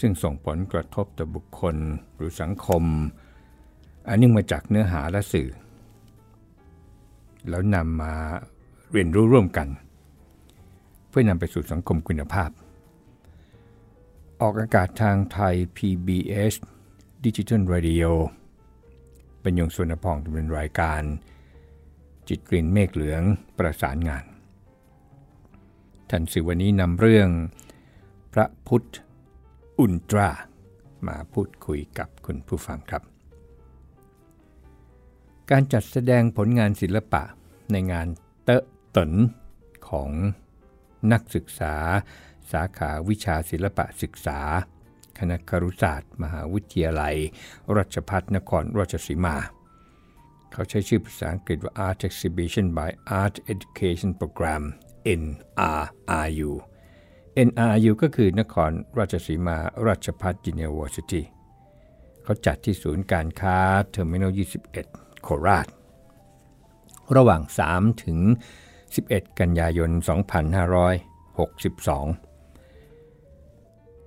ซึ่งส่งผลกระทบต่อบุคคลหรือสังคม อันเนื่องมาจากเนื้อหาและสื่อ แล้วนำมาเรียนรู้ร่วมกัน เพื่อนำไปสู่สังคมคุณภาพ ออกอากาศทางไทย PBS Digital Radio เป็นยงสุนพองดำเนินรายการ จิตกลิ่นเมฆเหลืองประสานงานท่านสื่อวันนี้นำเรื่อง พระพุทธ อุลตรามาพูดคุยกับคุณผู้ฟังครับ การจัดแสดงผลงานศิลปะในงานเตอะตนของนักศึกษา สาขาวิชาศิลปะศึกษา คณะครุศาสตร์ มหาวิทยาลัย ราชภัฏนครราชสีมา เขาใช้ชื่อภาษาอังกฤษว่า Art Exhibition by Art Education Program NRRU NRU ก็คือนครราชสีมาราชภัฏ University เขาจัดที่ศูนย์การค้าเทอร์มินอล 21 โคราช ระหว่าง 3 ถึง 11 กันยายน 2562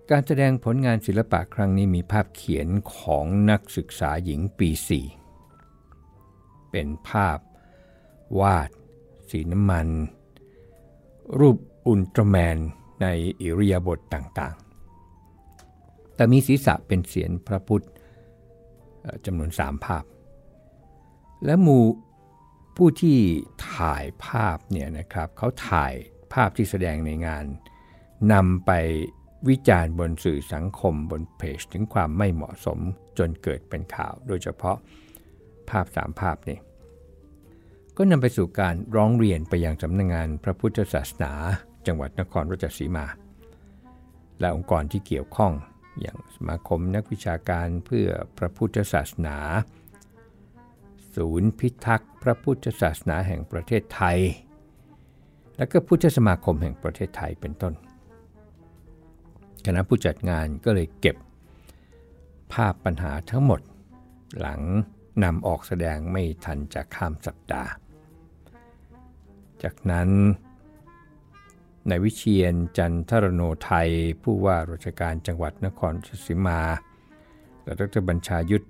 การแสดงผลงานศิลปะครั้งนี้มีภาพเขียนของนักศึกษาหญิงปี 4 เป็นภาพ วาด สีน้ำมัน รูปอุลตร้าแมน ในอิริยาบถต่างๆ แต่มีศีรษะเป็นเสียนพระพุทธจำนวนสามภาพ และหมู่ผู้ที่ถ่ายภาพเนี่ยนะครับเขาถ่ายภาพที่แสดงในงานนำไปวิจารณ์บนสื่อสังคมบนเพจถึงความไม่เหมาะสมจนเกิดเป็นข่าว โดยเฉพาะภาพสามภาพนี้ก็นำไปสู่การร้องเรียนไปยังสำนักงงานพระพุทธศาสนา จังหวัดนครราชสีมา และองค์กรที่เกี่ยวข้องอย่างสมาคมนักวิชาการเพื่อพระพุทธศาสนา ศูนย์พิทักษ์พระพุทธศาสนาแห่งประเทศไทย และก็พุทธสมาคมแห่งประเทศไทยเป็นต้น คณะผู้จัดงานก็เลยเก็บ ภาพปัญหาทั้งหมด หลังนำออกแสดงไม่ทันจะข้ามสัปดาห์ จากนั้น ในวิเชียนจันทรโนไทย ผู้ว่าราชการจังหวัดนครราชสีมา และดรบัญชายุทธ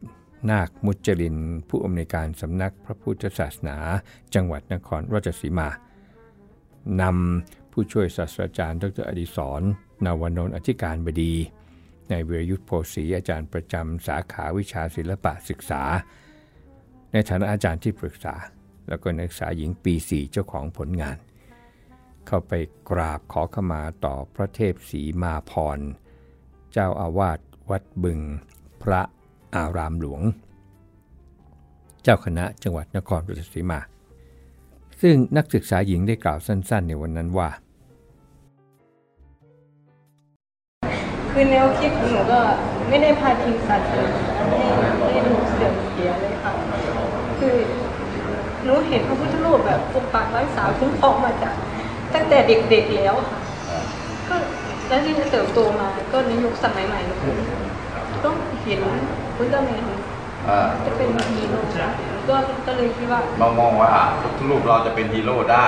นาคมุจลิน ผู้อำนวยการสำนักพระพุทธศาสนา จังหวัดนครราชสีมานำผู้ช่วยศาสตราจารย์ ดรอดิศรนาวานนท์อธิการบดีในเวรยุทธโพสีอาจารย์ประจำสาขาวิชาศิลปะศึกษา ในฐานะอาจารย์ที่ปรึกษา แล้วก็นักศึกษาหญิงปี 4 เจ้าของผลงาน เข้าไปกราบขอขมาต่อพระเทพศรีมาพร เจ้าอาวาสวัดบึง พระอารามหลวง เจ้าคณะจังหวัดนครราชสีมา ซึ่งนักศึกษาหญิงได้กล่าวสั้นๆ ในวันนั้นว่า คือแนวคิดของหนูก็ไม่ได้พาทีมศาสนาให้ให้ดูเสื่อมเสียเลยค่ะ คือหนูเห็นพระพุทธรูปแบบปกปักรักษาคุ้มครองมาจาก ตั้งแต่เด็กๆแล้วค่ะก็แล้วที่เติบโตมาก็ในยุคสมัยใหม่ก็ต้องเห็นพุทธแมนอ่าจะเป็นฮีโร่ก็ก็เลยคิดว่ามองมองว่าทุกรูปเราจะเป็นฮีโร่ได้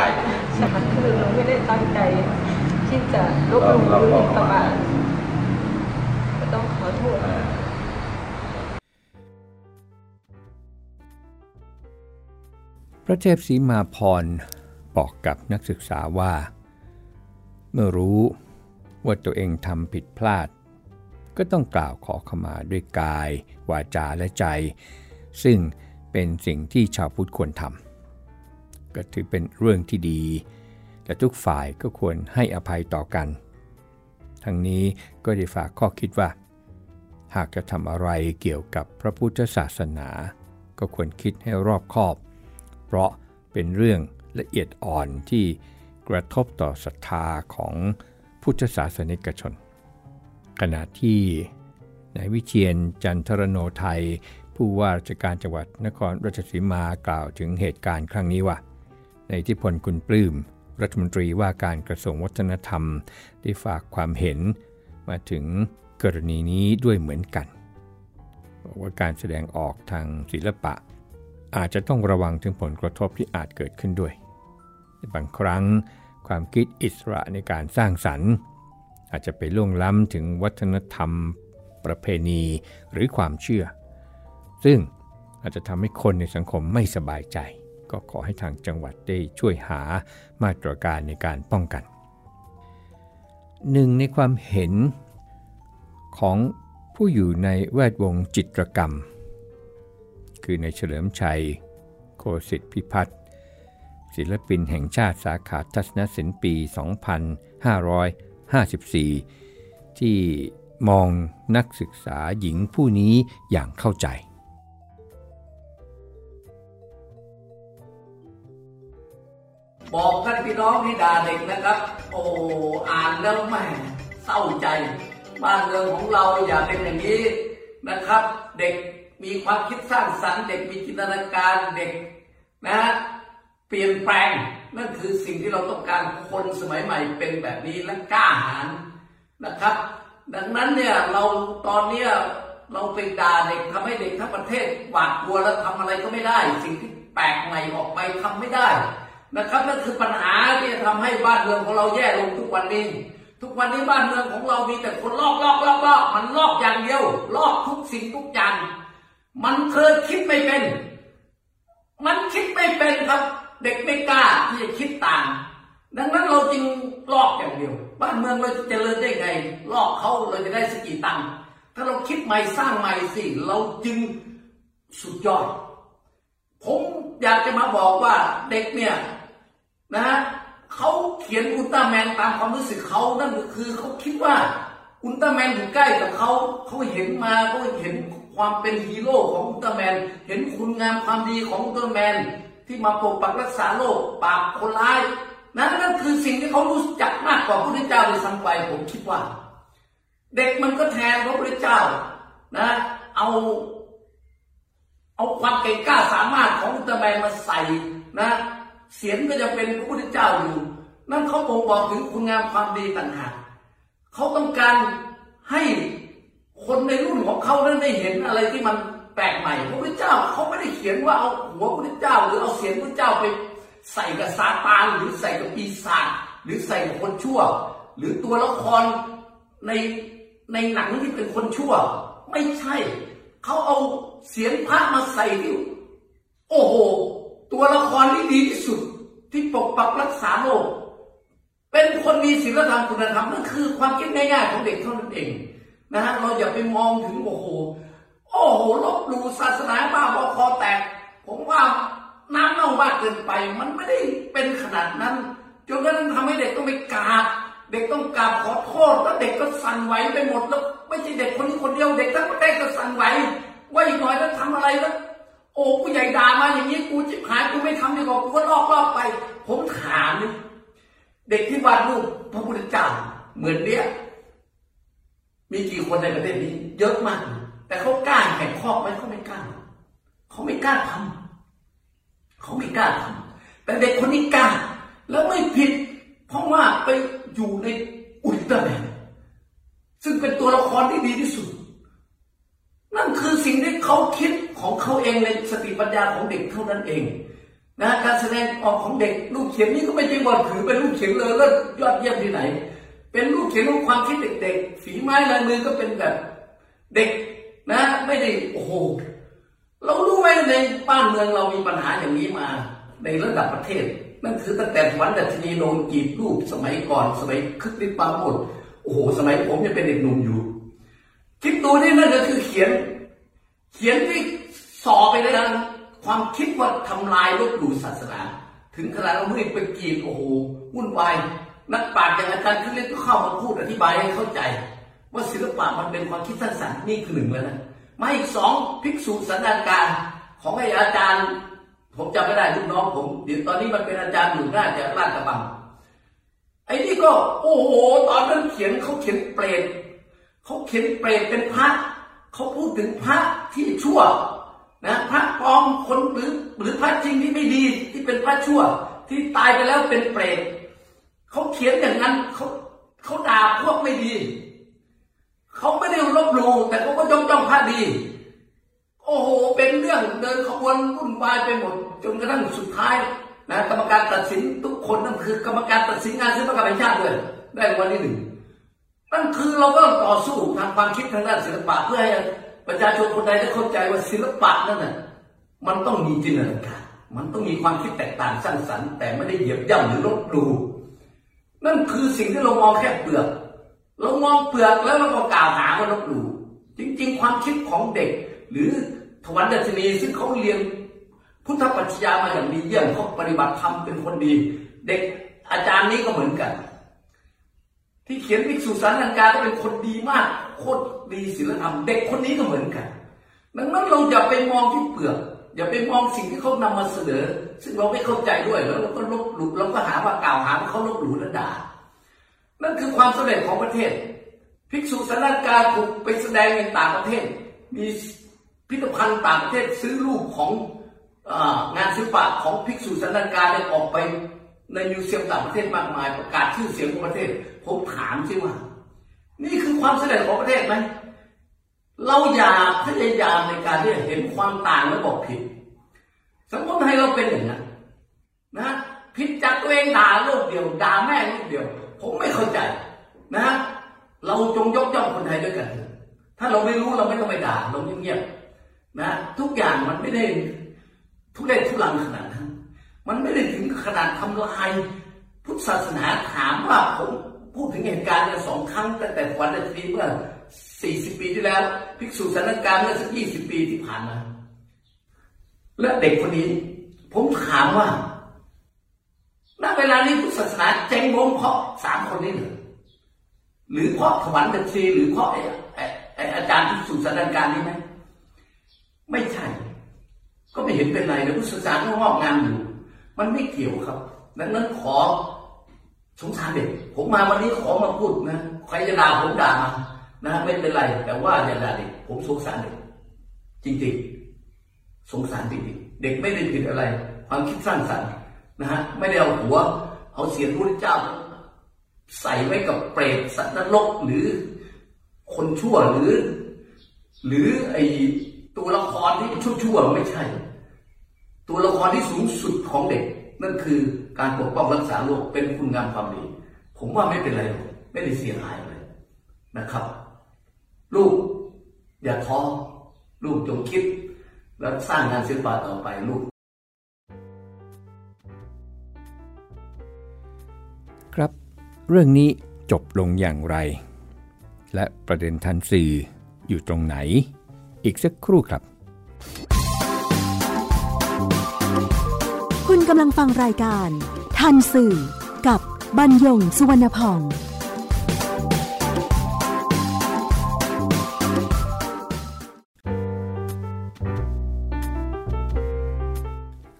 สมัครคือเราไม่ได้ตั้งใจที่จะลบหลู่หรือหมิ่นประมาทก็ต้องขอโทษพระเทพศรีมาพร บอกกับนักศึกษาว่า เมื่อรู้ว่าตัวเองทำผิดพลาด ก็ต้องกล่าวขอขมาด้วยกาย วาจาและใจ ซึ่งเป็นสิ่งที่ชาวพุทธควรทำก็ถือเป็นเรื่องที่ดีแต่ทุกฝ่ายก็ควรให้อภัยต่อกัน ทั้งนี้ก็ได้ฝากข้อคิดว่า หากจะทำอะไรเกี่ยวกับพระพุทธศาสนา ก็ควรคิดให้รอบคอบ เพราะเป็นเรื่อง ละเอียดอ่อนที่กระทบต่อศรัทธาของพุทธศาสนิกชน ขณะที่นายวิเชียนจันทรโนไทย ผู้ว่าราชการจังหวัดนครราชสีมากล่าวถึงเหตุการณ์ครั้งนี้ว่า ในที่พลคุณปลื้มรัฐมนตรีว่าการกระทรวงวัฒนธรรม ได้ฝากความเห็นมาถึงกรณีนี้ด้วยเหมือนกันบอกว่าการแสดงออกทางศิลปะ อาจจะต้องระวังถึงผลกระทบที่อาจเกิดขึ้นด้วย บางครั้งความคิดอิสระในการสร้างสรรค์ อาจจะไปล่วงล้ำถึงวัฒนธรรม ประเพณีหรือความเชื่อ ซึ่งอาจจะทำให้คนในสังคมไม่สบายใจ ก็ขอให้ทางจังหวัดได้ช่วยหามาตรการในการป้องกันหนึ่งในความเห็นของผู้อยู่ในแวดวงจิตรกรรม คือในเฉลิมชัย โคสิทธิพิพัฒน์ ศิลปินแห่งชาติสาขาทัศนศิลป์ปี 2554 ที่มองนักศึกษาหญิงผู้นี้อย่างเข้าใจ บอกท่านพี่น้องที่ด่าเด็กนะครับ โอ้อ่านแล้วแม่เศร้าใจ บ้านเมืองของเราอย่าเป็นอย่างนี้นะครับ เด็กมีความคิดสร้างสรรค์เด็กมีจินตนาการเด็กนะ เปลี่ยนแปลงนั่นคือสิ่งที่เราต้องการคนสมัยใหม่เป็นแบบนี้และกล้าหาญนะครับ ดังนั้นเนี่ยเราตอนเนี้ยเราไปด่าเด็กทำให้เด็กทั้งประเทศหวาดกลัวแล้วทำอะไรก็ไม่ได้ สิ่งที่แปลกใหม่ออกไปทำไม่ได้นะครับนั่นคือปัญหาที่จะทำให้บ้านเมืองของเราแย่ลงทุกวันนี้ ทุกวันนี้บ้านเมืองของเรามีแต่คนลอกลอกลอกลอกมันลอกอย่างเดียว ลอกทุกสิ่งทุกอย่าง มันเคยคิดไม่เป็น มันคิดไม่เป็นครับ เด็กไม่กล้าที่จะคิดต่าง ดังนั้นเราจึงลอกอย่างเดียว บ้านเมืองเราจะเจริญได้ไง ลอกเขาเราจะได้สกี่ตังค์ถ้าเราคิดใหม่สร้างใหม่สิเราจึงสุดยอด ผมอยากจะมาบอกว่าเด็กเนี่ยนะฮะเขาเขียนอุลตร้าแมนตามความรู้สึกเขานั่นก็คือเขาคิดว่าอุลตร้าแมนอยู่ใกล้กับเขาเขาเห็นมาเขาเห็นความเป็นฮีโร่ของอุลตร้าแมน เห็นคุณงามความดีของอุลตร้าแมน ที่มาปกปักรักษาโลกปราบคนร้ายนั่นนั่นคือสิ่งที่เขารู้จักมากกว่าพระพุทธเจ้าเลยซ้ำไปผมคิดว่า เด็กมันก็แทนพระพุทธเจ้านะ เอา เอาความเก่งกล้าสามารถของอุลตร้าแมนมาใส่นะ เสียงก็จะเป็นพระพุทธเจ้าอยู่ นั่นเขาบ่งบอกถึงคุณงามความดีต่างหากเขาต้องการให้คนในรุ่นของเขานั้นได้เห็นอะไรที่มัน แปลกใหม่พระพุทธเจ้าเขาไม่ได้เขียนว่าเอาหัวพระพุทธเจ้า หรือเอาเสียงพระพุทธเจ้าไปใส่กับซาตานหรือใส่กับปีศาจหรือใส่กับคนชั่ว หรือตัวละครในในหนังที่เป็นคนชั่ว ไม่ใช่ เขาเอาเสียงพระมาใส่ที่โอ้โห ตัวละครที่ดีที่สุด ที่ปกปักรักษาโลก เป็นคนมีศีลธรรมคุณธรรมนั่นคือความคิดง่ายๆของเด็กเท่านั้นเองนะฮะเราอย่าไปมองถึงโอ้โห โอ้โหลบหลู่ศาสนาบ้าบอคอแตก ผมว่าน้ำเน่ามากเกินไป มันไม่ได้เป็นขนาดนั้นจนกระทั่งทำให้เด็กต้องไปกราบเด็กต้องกราบขอโทษแล้วเด็กก็สั่นไหวไปหมดแล้วไม่ใช่เด็กคนนี้คนเดียวเด็กทั้งประเทศก็สั่นไหวว่าอีกหน่อยแล้วทำอะไรแล้วโอ้ผู้ใหญ่ด่ามาอย่างนี้กูจิบหายกูไม่ทำดีกว่ากูก็ลอกลอกไป ผมถามนี่เด็กที่วาดรูปพระพุทธเจ้าเหมือนเนี้ยมีกี่คนในประเทศนี้ เยอะมาก แต่เขากล้าแข่งข้อไหมเขาไม่กล้าเขาไม่กล้าทำเขาไม่กล้าทำแต่เด็กคนนี้กล้า แล้วไม่ผิด เพราะว่าไปอยู่ในอุลตร้าแมนซึ่งเป็นตัวละครที่ดีที่สุด นั่นคือสิ่งที่เขาคิดของเขาเองในสติปัญญาของเด็กเท่านั้นเองนะการแสดงออกของเด็กลูกเขียนนี่ก็ไม่ใช่ว่าถือเป็นลูกเขียนเลยแล้วยอดเยี่ยมที่ไหน เป็นลูกเขียนของความคิดเด็กๆฝีไม้ลายมือก็เป็นแบบ เด็ก นะ ไม่ได้โอ้โหเรารู้ไหมในบ้านเมืองเรามีปัญหาอย่างนี้มา ในระดับประเทศ นั่นคือตั้งแต่วันดัชนีโดนกีบรูปสมัยก่อน สมัยคึกฤทธิ์ปาโมดโอ้โห สมัยผมยังเป็นเด็กหนุ่มอยู่คิดดูนี่นั่นก็คือเขียน เขียนที่สอไปเลยนะความคิดว่าทำลายลบหลู่ศาสนา ถึงขนาดเราไม่ไปกีดโอ้โหวุ่นวายนักปราชญ์อย่างอาจารย์ขึ้นเล่นก็เข้ามาพูดอธิบายให้เข้าใจ ว่าศิลปะมันเป็นความคิดสร้างสรรค์นี่คือหนึ่งแล้วนะมาอีกสองภิกษุสันดานการของไอ้อาจารย์ ผมจำไม่ได้ลูกน้องผมเดี๋ยวตอนนี้มันเป็นอาจารย์อยู่หน่าจะลาดกระบังไอ้นี่ก็ โอ้โหตอนนั้นเขียนเขาเขียนเปรตเขาเขียนเปรตเป็นพระเขาพูดถึงพระที่ชั่วนะพระปลอมคนหรือหรือพระจริงที่ไม่ดีที่เป็นพระชั่ว ที่ตายไปแล้วเป็นเปรตเขาเขียนอย่างนั้นเขาเขาด่าพวกไม่ดี เขาไม่ได้ลบหลู่แต่เขาก็ยกย่องพระดี โอ้โห เป็นเรื่องเดินขบวนวุ่นวายไปหมด จนกระทั่งสุดท้ายนะกรรมการตัดสินทุกคนนั่นคือกรรมการตัดสินงานศิลปกรรมแห่งชาติด้วยได้รางวัลที่หนึ่งนั่นคือเราก็ต่อสู้ทางความคิดทางด้านศิลปะเพื่อให้ประชาชนคนใดได้เข้าใจว่าศิลปะนั่นน่ะมันต้องมีจินตนาการมันต้องมีความคิดแตกต่างสร้างสรรค์แต่ไม่ได้เหยียบย่ำหรือลบหลู่นั่นคือสิ่งที่เรามองแค่เปลือก เรามองเปลือกแล้วเราก็กล่าวหาว่าลบหลู่จริงๆ ความคิดของเด็ก หรือถวันดัชนีซึ่งเขาเรียนพุทธปัญญามาอย่างดีเยี่ยมเขาปฏิบัติธรรมเป็นคนดี เด็กอาจารย์นี้ก็เหมือนกัน ที่เขียนภิกษุสารนังกาก็เป็นคนดีมากโคตรดีศีลธรรม เด็กคนนี้ก็เหมือนกันดังนั้นเราอย่าไปมองที่เปลือก อย่าไปมองสิ่งที่เขานำมาเสนอซึ่งเราไม่เข้าใจด้วยแล้วเราก็ลบหลุดเราก็หาว่ากล่าวหาว่าเขาลบหลู่และด่า นั่นคือความสำเร็จของประเทศ ภิกษุสนังกาถูกไปแสดงในต่างประเทศ มีพิพิธภัณฑ์ต่างประเทศซื้อรูปของงานศิลปะของภิกษุสันนการเนี่ยออกไปในมิวเซียมต่างประเทศมากมายประกาศชื่อเสียงของประเทศ ผมถามสิว่า นี่คือความสำเร็จของประเทศไหมเราอย่าพยายามในการที่จะเห็นความต่างแล้วบอกผิด สังคมไทยเราเป็นอย่างนั้นนะผิดจากตัวเองด่าโลกเดียวด่าแม่ลูกเดียว ผมไม่เข้าใจนะ เราจงยกย่องคนไทยด้วยกันถ้าเราไม่รู้เราไม่ต้องไปด่าเราเงียบๆนะ ทุกอย่างมันไม่ได้ทุเรศทุลังขนาดนั้นมันไม่ได้ถึงขนาดทำลายพุทธศาสนาถามว่าผมพูดถึงเหตุการณ์สองครั้งตั้งแต่วันอาทิตย์เมื่อสี่สิบปีที่แล้ว ภิกษุสถานการณ์เมื่อสักยี่สิบปีที่ผ่านมาและเด็กคนนี้ ผมถามว่า ณเวลานี้พุทธศาสนาเจ๊งบงเพราะสามคนนี้หรือหรือเพราะถวันดัชนีหรือเพราะไอ้อาจารย์ภิกษุสถานการณ์นี้ไหมไม่ใช่ ก็ไม่เห็นเป็นไรนะพุทธศาสนาก็งอกงามอยู่ มันไม่เกี่ยวครับ ดังนั้นขอสงสารเด็กผมมาวันนี้ขอมาพูดนะใครจะด่าผมด่ามานะไม่เป็นไร แต่ว่าอย่าด่าเด็กผมสงสารเด็กจริงๆสงสารจริงๆเด็กไม่ได้ผิดอะไร ความคิดสร้างสรรค์ นะฮะไม่ได้เอาหัว เอาเสียงพรุ่นเจ้า ใส่ไว้กับเปรตสัตว์นรกหรือคนชั่วหรือ หรือไอตัวละครที่ชั่วๆไม่ใช่ ตัวละครที่สูงสุดของเด็ก นั่นคือการปกป้องรักษาโลกเป็นคุณงามความดี ผมว่าไม่เป็นไรไม่ได้เสียหายเลยนะครับ ลูก อย่าท้อลูกจงคิด แล้วสร้างงานศิลปะต่อไปลูก เรื่องนี้จบลงอย่างไร และประเด็นทันสื่ออยู่ตรงไหน อีกสักครู่ครับ คุณกำลังฟังรายการ ทันสื่อกับบรรยงสุวรรณพอง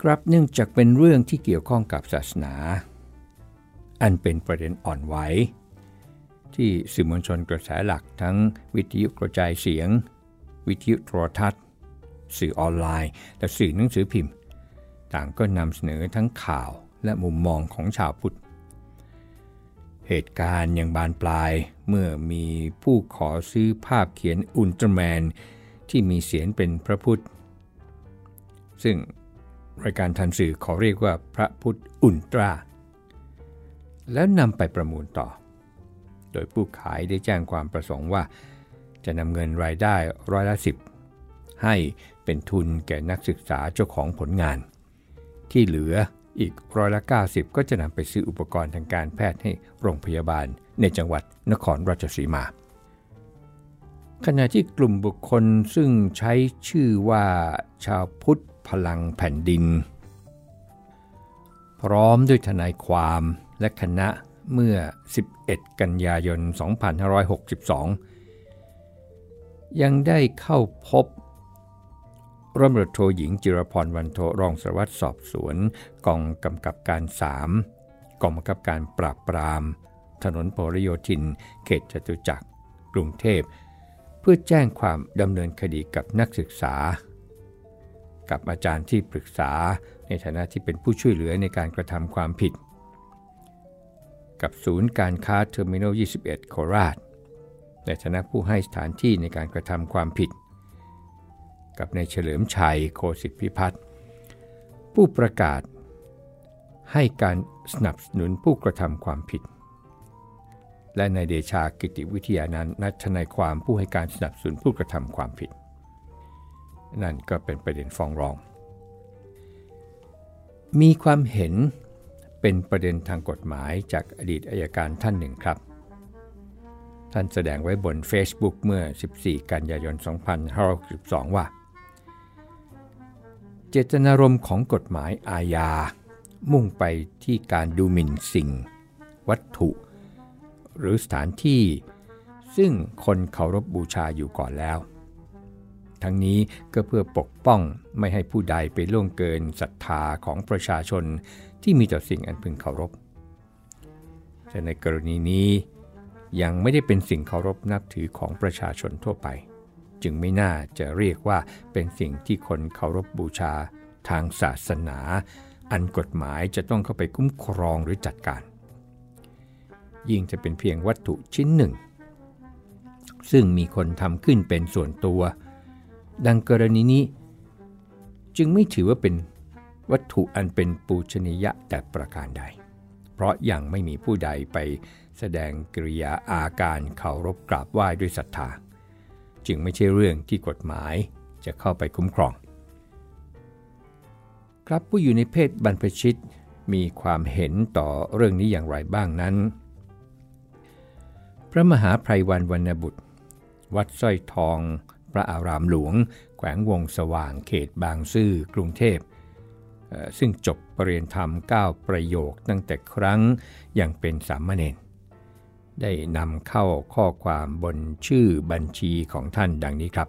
ครับเนื่องจากเป็นเรื่องที่เกี่ยวข้องกับศาสนา อันเป็นประเด็นอ่อนไหวที่สื่อมวลชนกระแสหลักทั้งวิทยุกระจายเสียง วิทยุโทรทัศน์ สื่อออนไลน์ และสื่อหนังสือพิมพ์ ต่างก็นำเสนอทั้งข่าวและมุมมองของชาวพุทธ เหตุการณ์ยังบานปลายเมื่อมีผู้ขอซื้อภาพเขียนอุลตร้าแมน ที่มีเสียงเป็นพระพุทธ ซึ่งรายการทันสื่อขอเรียกว่าพระพุทธอุลตร้า แล้วนำไปประมูลต่อ โดยผู้ขายได้แจ้งความประสงค์ว่า จะนำเงินรายได้ร้อยละสิบให้เป็นทุนแก่นักศึกษาเจ้าของผลงาน ที่เหลืออีกร้อยละ 90 ก็จะนำไปซื้ออุปกรณ์ทางการแพทย์ให้โรงพยาบาลในจังหวัดนครราชสีมา ขณะที่กลุ่มบุคคลซึ่งใช้ชื่อว่าชาวพุทธพลังแผ่นดิน พร้อมด้วยทนายความ และคณะเมื่อ 11 กันยายน 2562 ยังได้เข้าพบร่ำรวจโทหญิงจิรพรวันโทรองสารวัตรสอบสวนกองกำกับการ 3กองบังคับการปราบปราม ถนนโพหลโยธิน เขตจตุจักร กรุงเทพ เพื่อแจ้งความดำเนินคดีกับนักศึกษา กับอาจารย์ที่ปรึกษาในฐานะที่เป็นผู้ช่วยเหลือในการกระทำความผิด กับศูนย์การค้า Terminal 21 โคราช ในฐานะผู้ให้สถานที่ในการกระทำความผิด กับนายเฉลิมชัยโฆษิตพิพัฒน์ผู้ประกาศ ให้การสนับสนุนผู้กระทำความผิด และในเดชากิติวิทยานั้นนัทนายความผู้ให้การสนับสนุนผู้กระทำความผิด นั่นก็เป็นประเด็นฟ้องร้องมีความเห็น เป็นประเด็นทางกฎหมายจากอดีตอายการท่านหนึ่งครับ ท่านแสดงไว้บน Facebook เมื่อ 14 กันยายน 2562 ว่า เจตนารมณ์ของกฎหมายอาญา มุ่งไปที่การดูหมิ่นสิ่ง วัตถุ หรือสถานที่ ซึ่งคนเคารพบบูชาอยู่ก่อนแล้ว ทั้งนี้ก็เพื่อปกป้องไม่ให้ผู้ใดไปล่วงเกินศรัทธาของประชาชน ที่มีต่อสิ่งอันพึงเคารพแต่ในกรณีนี้ยังไม่ได้เป็นสิ่งเคารพนับถือของประชาชนทั่วไป จึงไม่น่าจะเรียกว่าเป็นสิ่งที่คนเคารพบบูชาทางศาสนา อันกฎหมายจะต้องเข้าไปคุ้มครองหรือจัดการ ยิ่งจะเป็นเพียงวัตถุชิ้นหนึ่ง ซึ่งมีคนทำขึ้นเป็นส่วนตัว ดังกรณีนี้ จึงไม่ถือว่าเป็น วัตถุอันเป็นปูชนียะแต่ประการใด เพราะยังไม่มีผู้ใดไปแสดงกริยาอาการเคารพกราบไหว้ด้วยศรัทธา จึงไม่ใช่เรื่องที่กฎหมายจะเข้าไปคุ้มครอง ครับผู้อยู่ในเพศบรรพชิตมีความเห็นต่อเรื่องนี้อย่างไรบ้างนั้น พระมหาไพรวันวรรณบุตร วัดสร้อยทอง พระอารามหลวง แขวงวงสว่างเขตบางซื่อกรุงเทพ ซึ่งจบปรริญญาธรรม 9 ประโยคตั้งแต่ครั้งยังเป็นสามเณรได้นำเข้าข้อความบนชื่อบัญชีของท่านดังนี้ครับ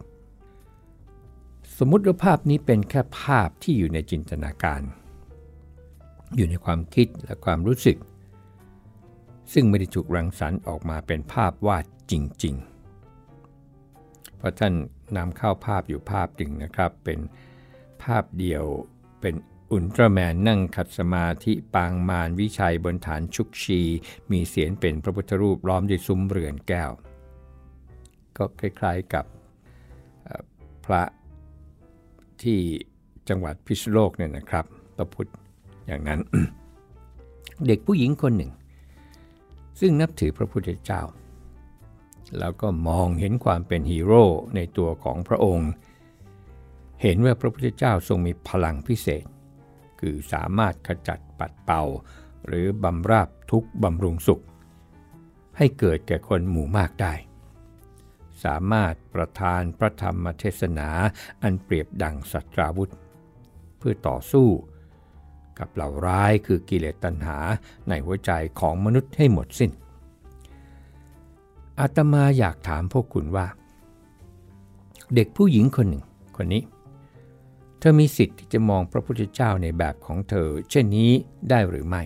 สมมติว่าภาพนี้เป็นแค่ภาพที่อยู่ในจินตนาการ อยู่ในความคิดและความรู้สึก ซึ่งไม่ได้ถูกรังสรรค์ออกมาเป็นภาพวาดจริง ๆ เพราะท่านนำเข้าภาพอยู่ภาพหนึ่งนะครับ เป็นภาพเดียวเป็น อุลตร้าแมนนั่งขัดสมาธิปางมารวิชัยบนฐานชุกชี มีเสียงเป็นพระพุทธรูปล้อมด้วยซุ้มเรือนแก้ว ก็คล้ายๆกับพระที่จังหวัดพิษณุโลกเนี่ยนะครับประพุทธอย่างนั้น เด็กผู้หญิงคนหนึ่ง ซึ่งนับถือพระพุทธเจ้า แล้วก็มองเห็นความเป็นฮีโร่ในตัวของพระองค์ เห็นว่าพระพุทธเจ้าทรงมีพลังพิเศษ คือสามารถขจัดปัดเป่า หรือบำราบทุกบำรุงสุข ให้เกิดแก่คนหมู่มากได้ สามารถประทานพระธรรมเทศนาอันเปรียบดังสัตราวุธ เพื่อต่อสู้ กับเหล่าร้ายคือกิเลสตัณหาในหัวใจของมนุษย์ให้หมดสิน้น อาตมาอยากถามพวกคุณว่า เด็กผู้หญิงคนหนึ่งคนนี้ เธอมีสิทธิ์ที่จะมองพระพุทธเจ้าในแบบของเธอ เช่นนี้ได้หรือไม่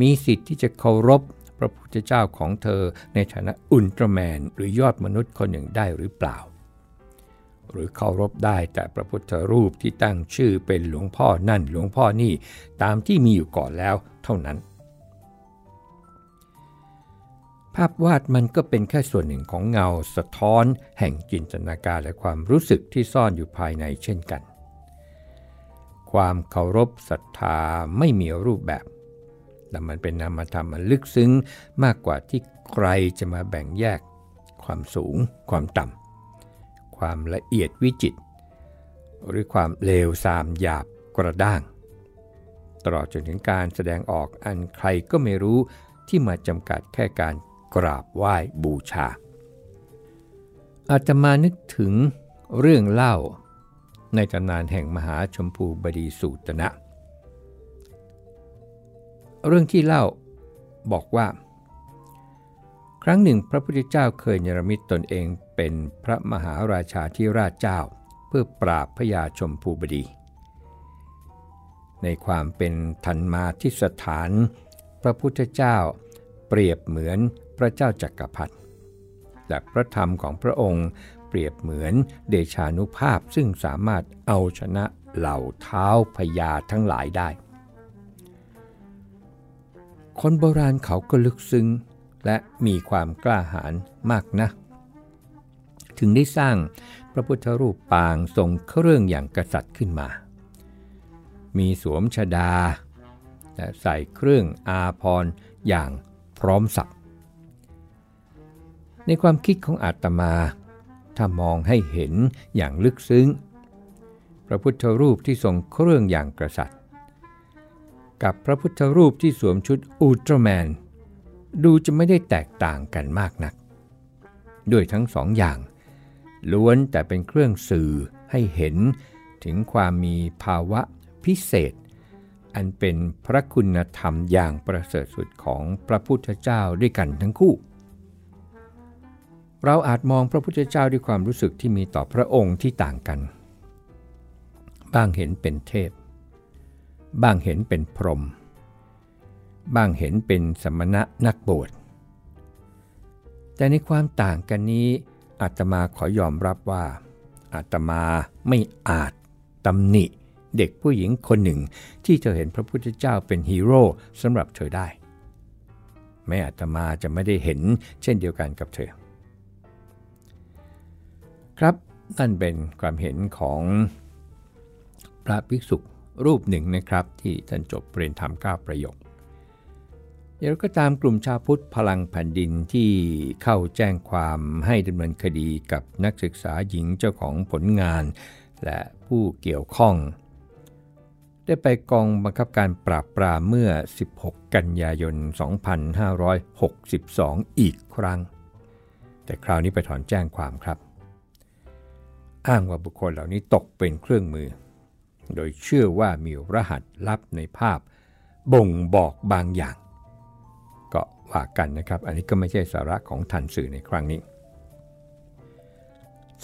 มีสิทธิ์ที่จะเคารพพระพุทธเจ้าของเธอในฐานะอุลตร้าแมน หรือยอดมนุษย์คนหนึ่งได้หรือเปล่า หรือเคารพได้แต่พระพุทธรูปที่ตั้งชื่อเป็นหลวงพ่อนั่นหลวงพ่อนี่ตามที่มีอยู่ก่อนแล้วเท่านั้น ภาพวาดมันก็เป็นแค่ส่วนหนึ่งของเงาสะท้อน แห่งจินตนาการและความรู้สึกที่ซ่อนอยู่ภายในเช่นกัน ความเคารพศรัทธาไม่มีรูปแบบ แต่มันเป็นนามธรรมมันลึกซึ้งมากกว่าที่ใครจะมาแบ่งแยก ความสูง ความต่ำ ความละเอียดวิจิต หรือความเลวทรามหยาบกระด้าง ตลอดจนถึงการแสดงออกอันใครก็ไม่รู้ที่มาจำกัดแค่การ กราบไหว้บูชา อาตมานึกถึงเรื่องเล่าในตำนานแห่งมหาชมพูบดีสูตนะ เรื่องที่เล่าบอกว่า ครั้งหนึ่งพระพุทธเจ้าเคยเนรมิตตนเองเป็นพระมหาราชาธิราชเจ้า เพื่อปราบพญาชมพูบดี ในความเป็นทันมาทิสถาน พระพุทธเจ้าเปรียบเหมือน พระเจ้าจักรพรรดิและพระธรรมของพระองค์เปรียบเหมือนเดชานุภาพซึ่งสามารถเอาชนะเหล่าเท้าพญาทั้งหลายได้ คนโบราณเขาก็ลึกซึ้งและมีความกล้าหาญมากนะ ถึงได้สร้างพระพุทธรูปปางทรงเครื่องอย่างกษัตริย์ขึ้นมา มีสวมชดาและใส่เครื่องอาพรอย่างพร้อมสับ ในความคิดของอาตมา ถ้ามองให้เห็นอย่างลึกซึ้ง พระพุทธรูปที่ทรงเครื่องอย่างกษัตริย์ กับพระพุทธรูปที่สวมชุดอุลตร้าแมน ดูจะไม่ได้แตกต่างกันมากนัก ด้วยทั้งสองอย่าง ล้วนแต่เป็นเครื่องสื่อให้เห็นถึงความมีภาวะพิเศษ อันเป็นพระคุณธรรมอย่างประเสริฐสุดของพระพุทธเจ้าด้วยกันทั้งคู่ เราอาจมองพระพุทธเจ้าด้วยความรู้สึกที่มีต่อพระองค์ที่ต่างกัน บ้างเห็นเป็นเทพ บ้างเห็นเป็นพรหม บ้างเห็นเป็นสมณะนักบวช แต่ในความต่างกันนี้อาตมาขอยอมรับว่า อาตมาไม่อาจตำหนิ เด็กผู้หญิงคนหนึ่งที่เธอเห็นพระพุทธเจ้าเป็นฮีโร่สำหรับเธอได้ แม้อาตมาจะไม่ได้เห็นเช่นเดียวกันกับเธอ ครับนั่นเป็นความเห็นของพระภิกษุรูปหนึ่งนะครับ ที่ท่านจบเรียนธรรมก้าประโยคอย่างไรก็ตามกลุ่มชาวพุทธพลังแผ่นดินที่เข้าแจ้งความให้ดำเนินคดีกับนักศึกษาหญิงเจ้าของผลงาน และผู้เกี่ยวข้อง ได้ไปกองบังคับการปราบปรามเมื่อ 16 กันยายน 2562 อีกครั้ง แต่คราวนี้ไปถอนแจ้งความครับ อ้างว่าบุคคลเหล่านี้ตกเป็นเครื่องมือ โดยเชื่อว่ามีรหัสลับในภาพ บ่งบอกบางอย่าง ก็ว่ากันนะครับ อันนี้ก็ไม่ใช่สาระของทันสื่อในครั้งนี้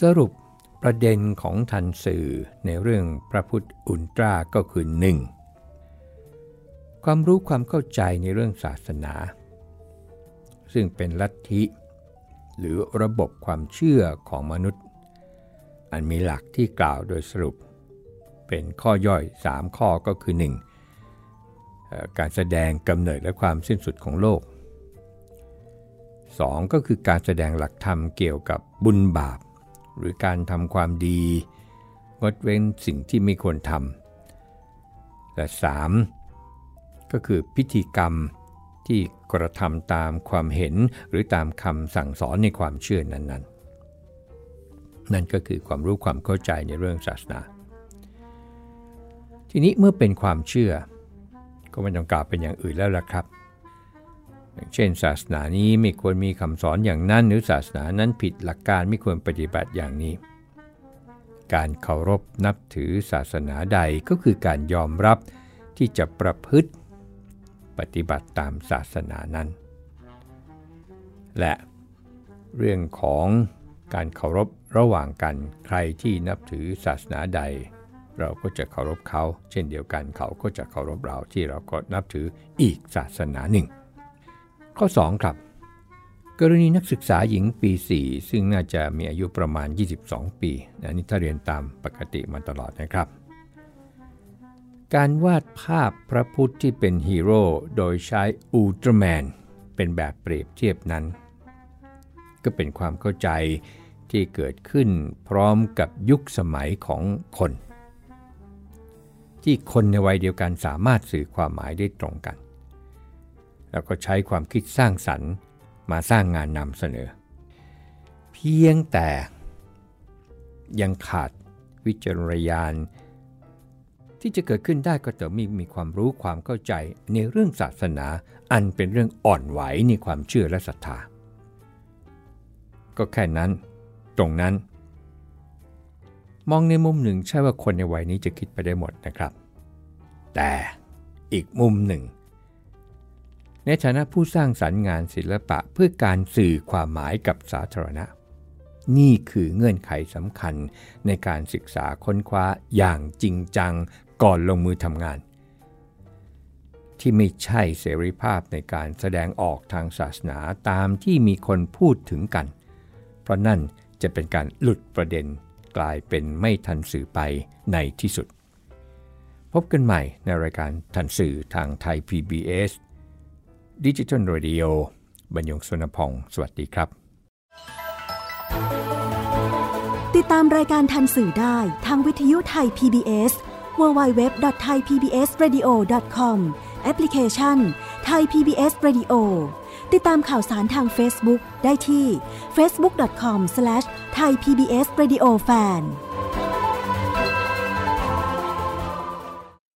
สรุปประเด็นของทันสื่อในเรื่องพระพุทธอุลตราก็คือ 1. ความรู้ความเข้าใจในเรื่องศาสนา ซึ่งเป็นลัทธิ หรือระบบความเชื่อของมนุษย์ อันมีหลักที่กล่าวโดยสรุป เป็นข้อย่อย 3 ข้อก็คือ 1. การแสดงกำเนิดและความสิ้นสุดของโลก 2. ก็คือการแสดงหลักธรรมเกี่ยวกับบุญบาป หรือการทำความดี งดเว้นสิ่งที่ไม่ควรทำและ 3. ก็คือพิธีกรรมที่กระทำตามความเห็นหรือตามคำสั่งสอนในความเชื่อนั้นๆ นั่นก็คือความรู้ความเข้าใจในเรื่องศาสนา ทีนี้เมื่อเป็นความเชื่อ ก็ไม่ต้องกล่าวเป็นอย่างอื่นแล้วล่ะครับ อย่างเช่น ศาสนานี้ไม่ควรมีคำสอนอย่างนั้นหรือศาสนานั้นผิดหลักการไม่ควรปฏิบัติอย่างนี้ การเคารพนับถือศาสนาใดก็คือการยอมรับที่จะประพฤติปฏิบัติตามศาสนานั้น และเรื่องของการเคารพ ระหว่างกันใครที่นับถือศาสนาใด เราก็จะเคารพเขา เช่นเดียวกันเขาก็จะเคารพเราที่เราก็นับถืออีกศาสนาหนึ่ง ข้อ 2 ครับ กรณีนักศึกษาหญิงปี 4 ซึ่งน่าจะมีอายุประมาณ 22 ปีอันนี้ถ้าเรียนตามปกติมาตลอดนะครับ การวาดภาพพระพุทธที่เป็นฮีโร่โดยใช้อุลตรแมนเป็นแบบเปรียบเทียบนั้น ก็เป็นความเข้าใจ ที่เกิดขึ้นพร้อมกับยุคสมัยของคน ที่คนในวัยเดียวกันสามารถสื่อความหมายได้ตรงกัน แล้วก็ใช้ความคิดสร้างสรรค์มาสร้างงานนำเสนอ เพียงแต่ยังขาดวิจารณญาณที่จะเกิดขึ้นได้ก็ต่อมีมีความรู้ความเข้าใจในเรื่องศาสนา อันเป็นเรื่องอ่อนไหวในความเชื่อและศรัทธา ก็แค่นั้น ตรงนั้น มองในมุมหนึ่งใช่ว่าคนในวัยนี้จะคิดไปได้หมดนะครับ แต่อีกมุมหนึ่ง ในฐานะผู้สร้างสรรค์งานศิลปะเพื่อการสื่อความหมายกับสาธารณะ นี่คือเงื่อนไขสำคัญในการศึกษาค้นคว้าอย่างจริงจังก่อนลงมือทำงาน ที่ไม่ใช่เสรีภาพในการแสดงออกทางศาสนาตามที่มีคนพูดถึงกัน เพราะนั่น จะเป็นการหลุดประเด็นกลายเป็นไม่ทันสื่อไปในที่สุด พบกันใหม่ในรายการทันสื่อทางไทย PBS ดิจิทัล Radio บรรยงสุนพองสวัสดีครับ ติดตามรายการทันสื่อได้ทางวิทยุไทย PBS www.thaipbsradio.com แอปพลิเคชัน Thai PBS Radio ติดตามข่าวสารทาง Facebook ได้ที่ facebook.com/thaipbsradiofan